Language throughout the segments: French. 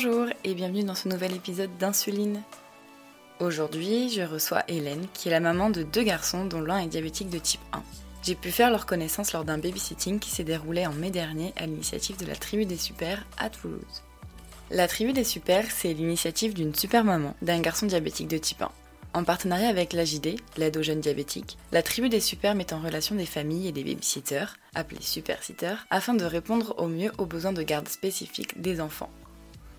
Bonjour et bienvenue dans ce nouvel épisode d'Insuline. Aujourd'hui, je reçois Hélène, qui est la maman de deux garçons dont l'un est diabétique de type 1. J'ai pu faire leur connaissance lors d'un babysitting qui s'est déroulé en mai dernier à l'initiative de la Tribu des Super à Toulouse. La Tribu des Super, c'est l'initiative d'une super maman d'un garçon diabétique de type 1. En partenariat avec l'AJD, l'aide aux jeunes diabétiques, la tribu des super met en relation des familles et des babysitters, appelés super-sitters, afin de répondre au mieux aux besoins de garde spécifiques des enfants.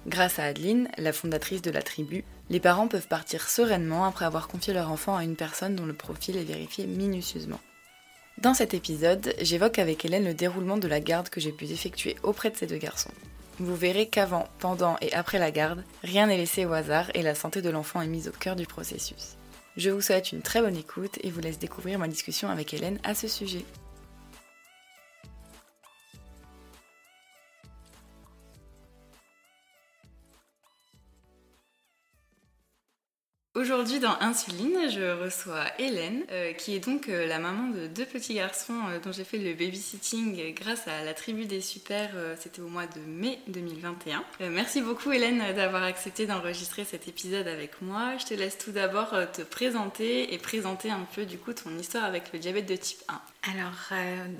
Grâce à Adeline, la fondatrice de la tribu, les parents peuvent partir sereinement après avoir confié leur enfant à une personne dont le profil est vérifié minutieusement. Dans cet épisode, j'évoque avec Hélène le déroulement de la garde que j'ai pu effectuer auprès de ces deux garçons. Vous verrez qu'avant, pendant et après la garde, rien n'est laissé au hasard et la santé de l'enfant est mise au cœur du processus. Je vous souhaite une très bonne écoute et vous laisse découvrir ma discussion avec Hélène à ce sujet. Aujourd'hui dans Insuline, je reçois Hélène, euh, qui est donc euh, la maman de deux petits garçons euh, dont j'ai fait le babysitting grâce à la tribu des super, c'était au mois de mai 2021. merci beaucoup Hélène d'avoir accepté d'enregistrer cet épisode avec moi. Je te laisse tout d'abord te présenter et présenter un peu du coup ton histoire avec le diabète de type 1. Alors,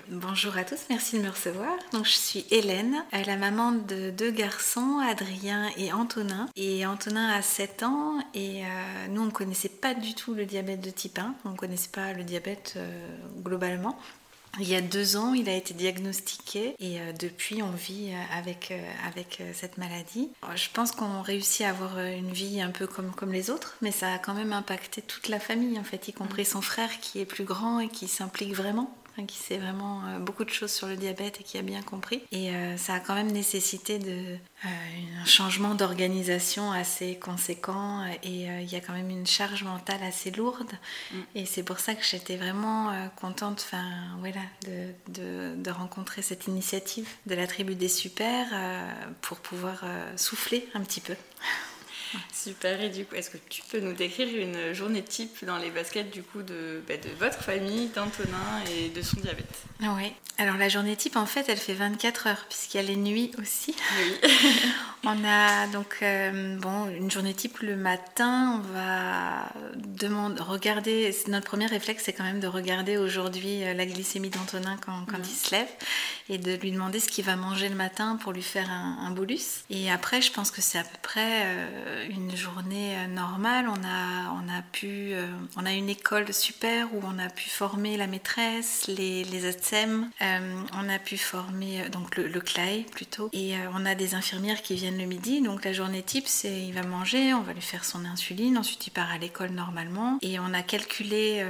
bonjour à tous, merci de me recevoir. Donc, je suis Hélène, la maman de deux garçons, Adrien et Antonin. Et Antonin a 7 ans et nous, on ne connaissait pas du tout le diabète de type 1, on ne connaissait pas le diabète euh, globalement. Il y a deux ans, il a été diagnostiqué et euh, depuis, on vit euh, avec, avec cette maladie. Je pense qu'on réussit à avoir une vie un peu comme, comme les autres, mais ça a quand même impacté toute la famille, en fait, y compris son frère qui est plus grand et qui s'implique vraiment qui sait vraiment euh, beaucoup de choses sur le diabète et qui a bien compris. Et euh, ça a quand même nécessité de, euh, un changement d'organisation assez conséquent et il y a quand même une charge mentale assez lourde. Mm. Et c'est pour ça que j'étais vraiment contente voilà, de, de, rencontrer cette initiative de la tribu des super pour pouvoir souffler un petit peu. Super, et du coup, est-ce que tu peux nous décrire une journée type dans les baskets du coup de, bah, de votre famille, d'Antonin et de son diabète? Oui, alors la journée type en fait elle fait 24 heures puisqu'il y a les nuits aussi. Oui. on a donc euh, bon, une journée type le matin, on va demander, regarder, notre premier réflexe c'est quand même de regarder aujourd'hui euh, la glycémie d'Antonin quand, quand il se lève et de lui demander ce qu'il va manger le matin pour lui faire un, bolus. Et après je pense que c'est à peu près... Euh, une journée euh, normale. On a, on a pu, euh, on a une école super où on a pu former la maîtresse, les, les ATSEM, euh, on a pu former donc le, le CLAI plutôt, et on a des infirmières qui viennent le midi. Donc la journée type, c'est il va manger, on va lui faire son insuline, ensuite il part à l'école normalement, et on a calculé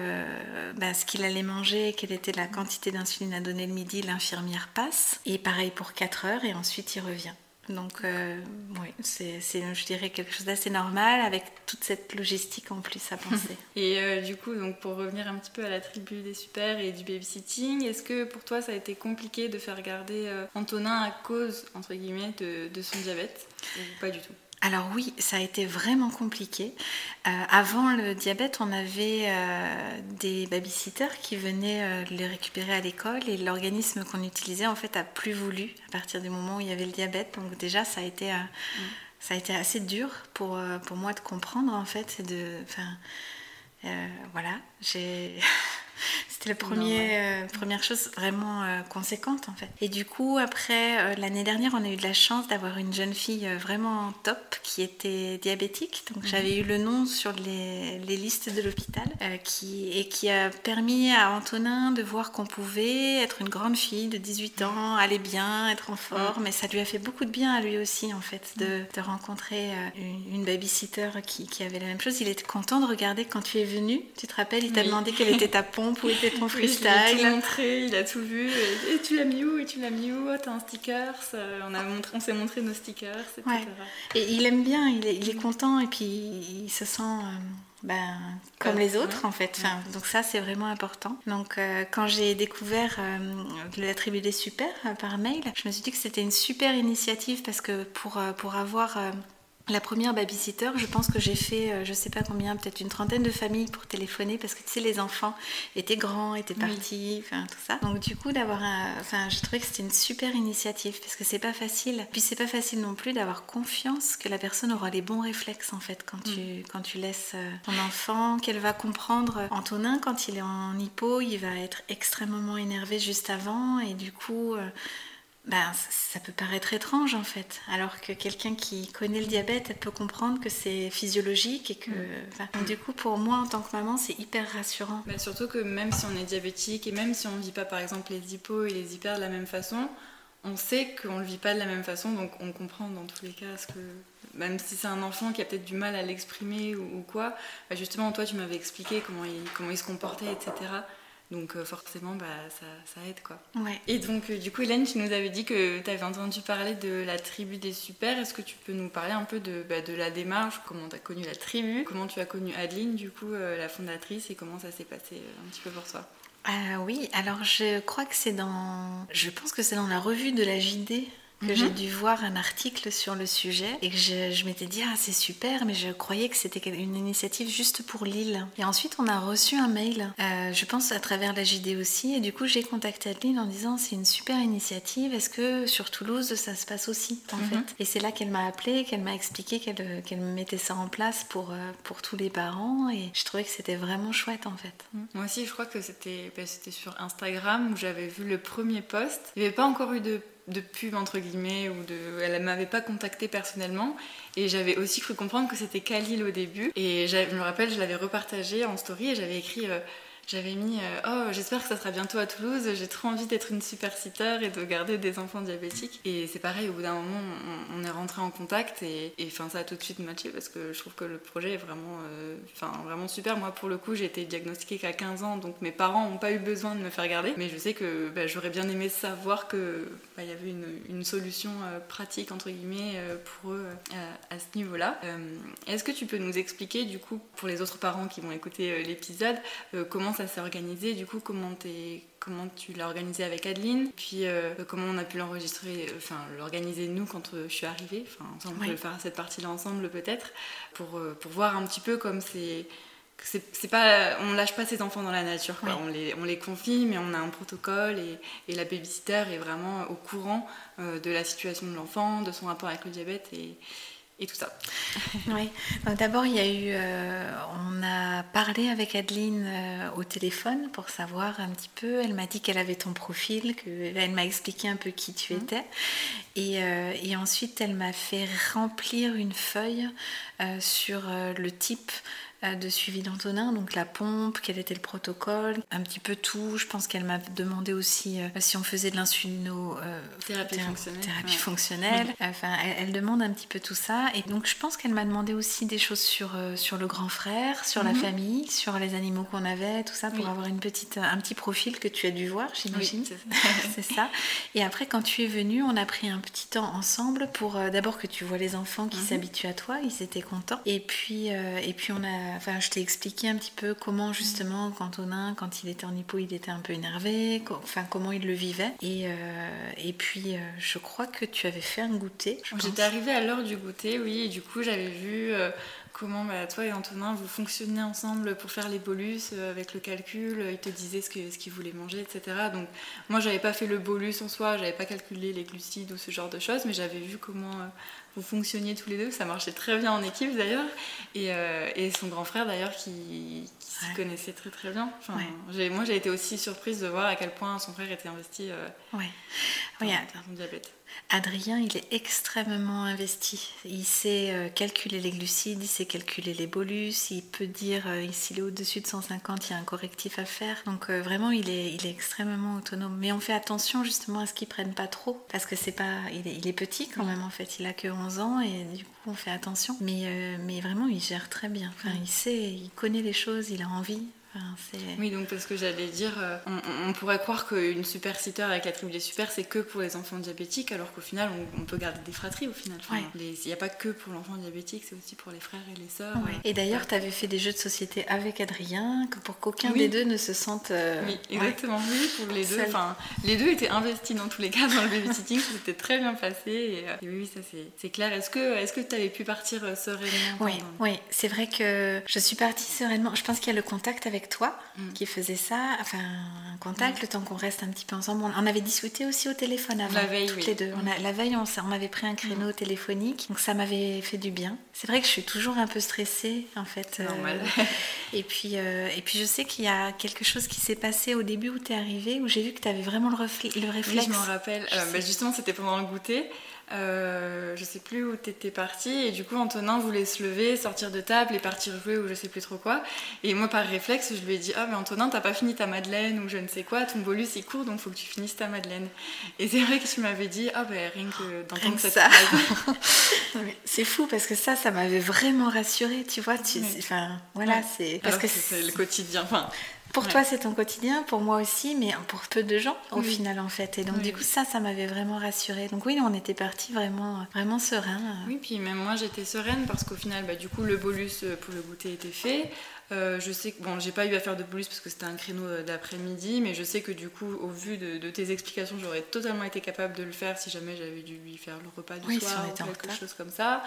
bah, ce qu'il allait manger, quelle était la quantité d'insuline à donner le midi. L'infirmière passe, et pareil pour 4 heures, et ensuite il revient. Donc, euh, oui, c'est, je dirais, quelque chose d'assez normal avec toute cette logistique en plus à penser. et euh, du coup, donc, pour revenir un petit peu à la tribu des super et du babysitting, est-ce que pour toi ça a été compliqué de faire garder euh, Antonin à cause, entre guillemets, de, de son diabète Ou pas du tout? Alors oui, ça a été vraiment compliqué. Euh, avant le diabète, on avait euh, des babysitters qui venaient euh, les récupérer à l'école et l'organisme qu'on utilisait en fait a plus voulu à partir du moment où il y avait le diabète. Donc déjà, ça a été, mm. ça a été assez dur pour, pour moi de comprendre en fait. De, voilà, j'ai C'était la premier, euh, première chose vraiment euh, conséquente en fait. Et du coup, après, euh, l'année dernière, on a eu de la chance d'avoir une jeune fille vraiment top qui était diabétique. Donc mhm. j'avais eu le nom sur les, les listes de l'hôpital qui, et qui a permis à Antonin de voir qu'on pouvait être une grande fille de 18 ans, aller bien, être en forme. Et ça lui a fait beaucoup de bien à lui aussi en fait de, de rencontrer une, une babysitter qui, qui, avait la même chose. Il était content de regarder quand tu es venu. Tu te rappelles, il t'a demandé quelle était ta pompe ou était ton freestyle. il a tout montré, il a tout vu. Et, tu l'as mis où Et tu l'as mis où? Oh, T'as un sticker On, a montré, on s'est montré nos stickers, etc. Et il aime bien, il est, il est, content et puis il se sent. Euh, ben, comme les autres en fait. Enfin, donc ça c'est vraiment important. Donc euh, quand j'ai découvert euh, la tribu des super par mail, je me suis dit que c'était une super initiative parce que pour, pour avoir La première babysitter, je pense que j'ai fait, euh, je sais pas combien, peut-être une trentaine de familles pour téléphoner parce que tu sais, les enfants étaient grands, étaient partis, enfin tout ça. Donc du coup, d'avoir un. Enfin, je trouvais que c'était une super initiative parce que c'est pas facile. Puis c'est pas facile non plus d'avoir confiance que la personne aura les bons réflexes en fait quand tu, mm. quand tu laisses euh, ton enfant, qu'elle va comprendre. Antonin, quand il est en hypo, il va être extrêmement énervé juste avant et du coup. Euh, ben, ça peut paraître étrange en fait, alors que quelqu'un qui connaît le diabète, elle peut comprendre que c'est physiologique et que. Mm. du coup, pour moi en tant que maman, c'est hyper rassurant. Ben, surtout que même si on est diabétique et même si on ne vit pas par exemple les hypos et les hyper de la même façon, on sait qu'on ne le vit pas de la même façon, donc on comprend dans tous les cas ce que. Même si c'est un enfant qui a peut-être du mal à l'exprimer ou, quoi, ben, justement, toi tu m'avais expliqué comment il, comment il se comportait, etc. Donc euh, forcément, bah, ça, ça, aide quoi. Ouais. Et donc, euh, du coup, Hélène, tu nous avais dit que tu avais entendu parler de la tribu des super. Est-ce que tu peux nous parler un peu de, bah, de la démarche, comment tu as connu la tribu, comment tu as connu Adeline, du coup, euh, la fondatrice, et comment ça s'est passé un petit peu pour toi? Oui, alors je crois que c'est dans. Je pense que c'est dans la revue de la JD que j'ai mhm. dû voir un article sur le sujet et que je, m'étais dit ah c'est super mais je croyais que c'était une initiative juste pour Lille et ensuite on a reçu un mail euh, je pense à travers la JD aussi et du coup j'ai contacté Adeline en disant c'est une super initiative est-ce que sur Toulouse ça se passe aussi en mhm. fait? Et c'est là qu'elle m'a appelé qu'elle m'a expliqué qu'elle qu'elle mettait ça en place pour, euh, pour tous les parents et je trouvais que c'était vraiment chouette en fait mhm. moi aussi je crois que c'était bah, c'était sur Instagram où j'avais vu le premier post il n'y avait pas encore eu de de pub entre guillemets ou de elle m'avait pas contacté personnellement. Et j'avais aussi cru comprendre que c'était Khalil au début. Et je me rappelle je l'avais repartagé en story et j'avais écrit euh, j'avais mis euh, Oh, j'espère que ça sera bientôt à Toulouse, j'ai trop envie d'être une super sitter et de garder des enfants diabétiques. Et c'est pareil, au bout d'un moment, on, est rentré en contact et, enfin, ça a tout de suite matché parce que je trouve que le projet est vraiment, euh, vraiment super. Moi, pour le coup, j'ai été diagnostiquée qu'à 15 ans, donc mes parents n'ont pas eu besoin de me faire garder. Mais je sais que bah, j'aurais bien aimé savoir qu'il bah, y avait une, solution euh, pratique, entre guillemets, pour eux à ce niveau-là. Est-ce que tu peux nous expliquer, du coup, pour les autres parents qui vont écouter l'épisode, comment ça s'est organisé Du coup, comment, comment tu l'as organisé avec Adeline Puis euh, comment on a pu l'enregistrer, enfin l'organiser nous quand euh, je suis arrivée Enfin, on peut faire cette partie-là ensemble peut-être pour, euh, pour voir un petit peu comme c'est c'est pas on lâche pas ses enfants dans la nature on, les, on les confie mais on a un protocole et, et la babysitter est vraiment au courant de la situation de l'enfant de son rapport avec le diabète et, et tout ça. oui, donc d'abord il y a eu, euh, on a parlé avec Adeline euh, au téléphone pour savoir un petit peu, elle m'a dit qu'elle avait ton profil, qu'elle m'a expliqué un peu qui tu mhm. étais, et, euh, et, ensuite elle m'a fait remplir une feuille sur le type de suivi d'Antonin, donc la pompe, quel était le protocole, un petit peu tout. Je pense qu'elle m'a demandé aussi euh, si on faisait de l'insulino euh, thérapie fonctionnelle. Thérapie fonctionnelle. Enfin, elle, demande un petit peu tout ça. Et donc, je pense qu'elle m'a demandé aussi des choses sur, sur le grand frère, sur la mhm. famille, sur les animaux qu'on avait, tout ça, pour avoir une petite, un petit profil que tu as dû voir, j'imagine. c'est ça. Et après, quand tu es venu, on a pris un petit temps ensemble pour d'abord que tu vois les enfants qui mhm. s'habituent à toi, ils étaient contents. Et puis, et puis on a enfin, je t'ai expliqué un petit peu comment justement, quand Antonin, quand il était en hypo, il était un peu énervé, enfin comment il le vivait. Et, euh, et puis, euh, je crois que tu avais fait un goûter. J'étais arrivée à l'heure du goûter, oui, et du coup, j'avais vu euh, comment bah, toi et Antonin vous fonctionnez ensemble pour faire les bolus avec le calcul. Il te disait ce qu'il ce voulait manger, etc. Donc, moi, j'avais pas fait le bolus en soi, j'avais pas calculé les glucides ou ce genre de choses, mais j'avais vu comment vous fonctionniez tous les deux, ça marchait très bien en équipe d'ailleurs. Et, euh, et, son grand frère d'ailleurs qui, s'y connaissait très très bien. Enfin, Moi j'ai été aussi surprise de voir à quel point son frère était investi euh, ouais. dans, son diabète. Adrien, il est extrêmement investi. Il sait euh, calculer les glucides, il sait calculer les bolus, il peut dire euh, s'il est au-dessus de 150, il y a un correctif à faire. Donc euh, vraiment, il est, il est extrêmement autonome. Mais on fait attention justement à ce qu'il prenne pas trop, parce que c'est pas, il est, petit quand même en fait. Il a que 11 ans et du coup on fait attention. Mais, mais vraiment, il gère très bien. Enfin, il sait, il connaît les choses, il a envie. Oui, donc parce que j'allais dire, euh, on, pourrait croire qu'une super sitter avec la tribu des super, c'est que pour les enfants diabétiques, alors qu'au final, on, peut garder des fratries au final. Il n'y a pas que pour l'enfant diabétique, c'est aussi pour les frères et les sœurs. Et d'ailleurs, tu avais fait des jeux de société avec Adrien, que pour qu'aucun des deux ne se sente. Euh, oui, exactement. Oui, pour les deux. Enfin, les deux étaient investis dans tous les cas dans le babysitting, c'était très bien passé. Et, euh, oui, ça c'est clair. Est-ce que est-ce que tu avais pu partir sereinement Oui, oui. c'est vrai que je suis partie sereinement. Je pense qu'il y a le contact avec toi mm. qui faisait ça, enfin un contact, mm. le temps qu'on reste un petit peu ensemble. On avait discuté aussi au téléphone avant, la veille, toutes les deux. On a, la veille, on, on avait pris un créneau mm. téléphonique, donc ça m'avait fait du bien. C'est vrai que je suis toujours un peu stressée en fait. Euh, Normal. et puis euh, et puis je sais qu'il y a quelque chose qui s'est passé au début où tu es arrivée, où j'ai vu que tu avais vraiment le, le réflexe. je m'en rappelle. Euh, bah, justement, c'était pendant le goûter. Euh, je sais plus où t'étais parti et du coup Antonin voulait se lever, sortir de table et partir jouer ou je sais plus trop quoi. Et moi par réflexe je lui ai dit ah mais Antonin t'as pas fini ta madeleine ou je ne sais quoi, ton bolus il court donc faut que tu finisses ta madeleine. Et c'est vrai que tu m'avais dit ah ben rien que d'entendre cette ça. c'est fou parce que ça ça m'avait vraiment rassurée tu vois. Tu, Enfin voilà c'est parce que c'est le quotidien. Enfin, pour toi, c'est ton quotidien, pour moi aussi, mais pour peu de gens au final en fait. Et donc du coup, ça, ça m'avait vraiment rassurée. Donc oui, on était partis vraiment, vraiment serein. Oui, puis même moi, j'étais sereine parce qu'au final, bah, du coup, le bolus euh, pour le goûter était fait. Euh, je sais que bon, j'ai pas eu à faire de bolus parce que c'était un créneau euh, d'après-midi, mais je sais que du coup, au vu de, tes explications, j'aurais totalement été capable de le faire si jamais j'avais dû lui faire le repas du soir ou quelque chose comme ça.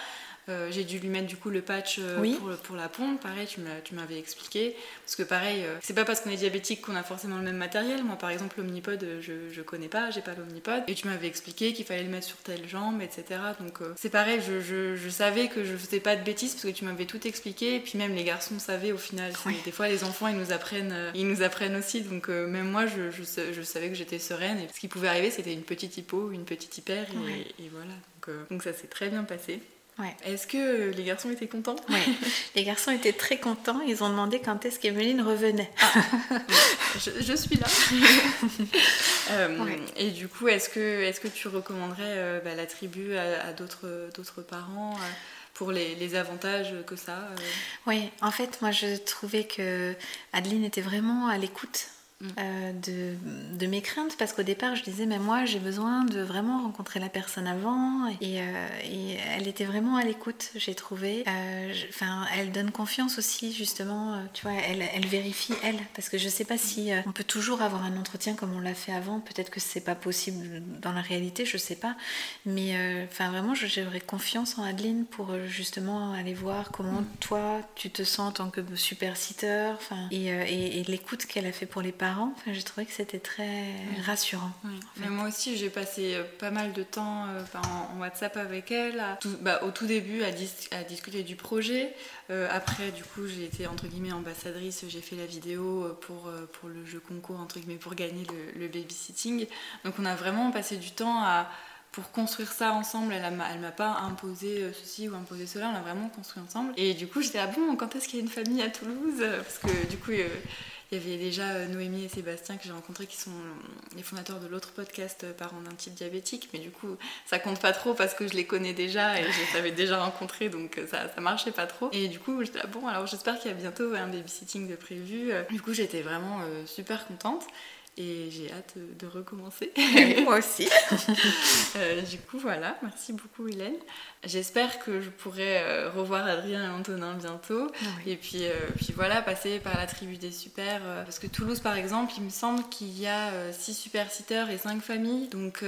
Euh, j'ai dû lui mettre du coup le patch euh, pour, pour, la pompe, pareil, tu m'avais expliqué. Parce que pareil, euh, c'est pas parce qu'on est diabétique qu'on a forcément le même matériel. Moi par exemple, l'omnipod, je, je connais pas, j'ai pas l'omnipod. Et tu m'avais expliqué qu'il fallait le mettre sur telle jambe, etc. Donc c'est pareil, je, je, je, savais que je faisais pas de bêtises parce que tu m'avais tout expliqué. Et puis même les garçons savaient au final. Des fois les enfants ils nous apprennent, ils nous apprennent aussi. Donc même moi je, je, savais que j'étais sereine. Et ce qui pouvait arriver c'était une petite hypo, une petite hyper. Et, et voilà. Donc, donc ça s'est très bien passé. Est-ce que les garçons étaient contents? Les garçons étaient très contents. Ils ont demandé quand est-ce qu'Emeline revenait. Ah. je, suis là. Euh, et du coup, est-ce que, est que tu recommanderais euh, bah, la tribu à, d'autres parents euh, les, avantages que ça Oui, en fait, moi je trouvais que Adeline était vraiment à l'écoute. Euh, de, de, mes craintes parce qu'au départ je disais mais moi j'ai besoin de vraiment rencontrer la personne avant et, euh, et elle était vraiment à l'écoute j'ai trouvé. Euh, enfin elle donne confiance aussi justement tu vois elle, elle, vérifie elle parce que je sais pas si on peut toujours avoir un entretien comme on l'a fait avant. Peut-être que c'est pas possible dans la réalité je sais pas. Mais enfin vraiment j'aurais confiance en Adeline pour justement aller voir comment mm. toi tu te sens en tant que super et, et, et l'écoute qu'elle a fait pour les parents Enfin, j'ai trouvé que c'était très rassurant. Mais moi aussi, j'ai passé euh, pas mal de temps euh, en, WhatsApp avec elle, bah, au tout début à, à discuter du projet. Euh, après, du coup, j'ai été entre guillemets ambassadrice, j'ai fait la vidéo pour, pour le jeu concours, entre guillemets, pour gagner le, le babysitting. Donc, on a vraiment passé du temps à pour construire ça ensemble. Elle elle m'a pas imposé ceci ou imposé cela, on a vraiment construit ensemble. Et du coup, j'étais ah bon, quand est-ce qu'il y a une famille à Toulouse? Parce que du coup, il y avait déjà euh, Noémie et Sébastien que j'ai rencontrés qui sont les fondateurs de l'autre podcast euh, Parents d'un type diabétique. Mais du coup, ça compte pas trop parce que je les connais déjà et je les avais déjà rencontrés donc euh, ça, ça marchait pas trop. Et du coup, j'étais là, bon, alors j'espère qu'il y a bientôt un babysitting de prévu. Du coup, j'étais vraiment super contente et j'ai hâte de recommencer. moi aussi. Euh, du coup, voilà, merci beaucoup Hélène. J'espère que je pourrai euh, revoir Adrien et Antonin bientôt. Ah et puis, euh, puis voilà, passer par la tribu des super. parce que Toulouse, par exemple, il me semble qu'il y a 6 super sitters et 5 familles. Donc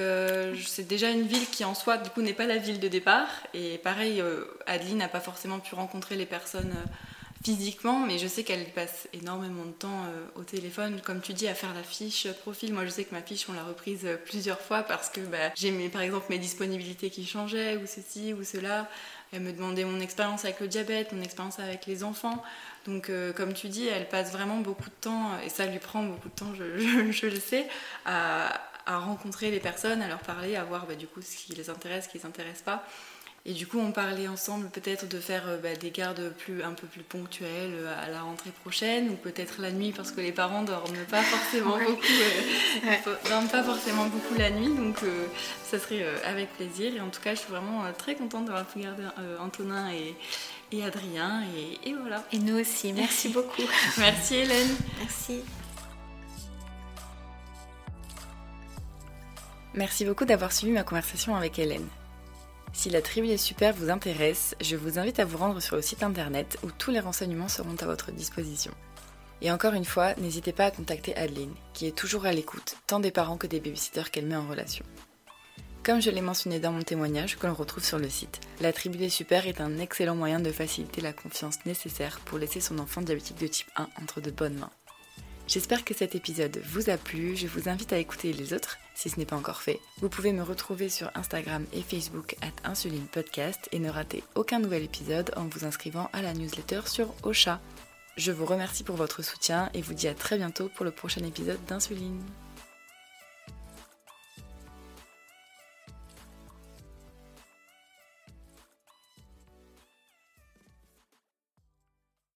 c'est déjà une ville qui en soi, du coup, n'est pas la ville de départ. Et pareil, Adeline n'a pas forcément pu rencontrer les personnes physiquement, mais je sais qu'elle passe énormément de temps euh, au téléphone, comme tu dis, à faire la fiche profil. Moi, je sais que ma fiche, on l'a reprise euh, plusieurs fois parce que bah, j'ai par exemple mes disponibilités qui changeaient, ou ceci, ou cela. Elle me demandait mon expérience avec le diabète, mon expérience avec les enfants. Donc, euh, comme tu dis, elle passe vraiment beaucoup de temps, et ça lui prend beaucoup de temps, je, le sais, à, à, rencontrer les personnes, à leur parler, à voir bah, du coup ce qui les intéresse, ce qui les intéresse pas. Et du coup, on parlait ensemble peut-être de faire euh, bah, des gardes plus, un peu plus ponctuelles euh, à la rentrée prochaine, ou peut-être la nuit, parce que les parents dorment pas forcément beaucoup, euh, dorment pas forcément beaucoup la nuit, donc ça serait avec plaisir. Et en tout cas, je suis vraiment très contente d'avoir pu garder Antonin et, et Adrien, et, et voilà. Et nous aussi, merci beaucoup. merci Hélène. Merci. Merci beaucoup d'avoir suivi ma conversation avec Hélène. Si la tribu des super vous intéresse, je vous invite à vous rendre sur le site internet où tous les renseignements seront à votre disposition. Et encore une fois, n'hésitez pas à contacter Adeline, qui est toujours à l'écoute, tant des parents que des babysitters qu'elle met en relation. Comme je l'ai mentionné dans mon témoignage que l'on retrouve sur le site, la tribu des super est un excellent moyen de faciliter la confiance nécessaire pour laisser son enfant diabétique de type 1 entre de bonnes mains. J'espère que cet épisode vous a plu, je vous invite à écouter les autres si ce n'est pas encore fait. Vous pouvez me retrouver sur Instagram et Facebook at Insuline Podcast et ne rater aucun nouvel épisode en vous inscrivant à la newsletter sur Ocha. Je vous remercie pour votre soutien et vous dis à très bientôt pour le prochain épisode d'Insuline.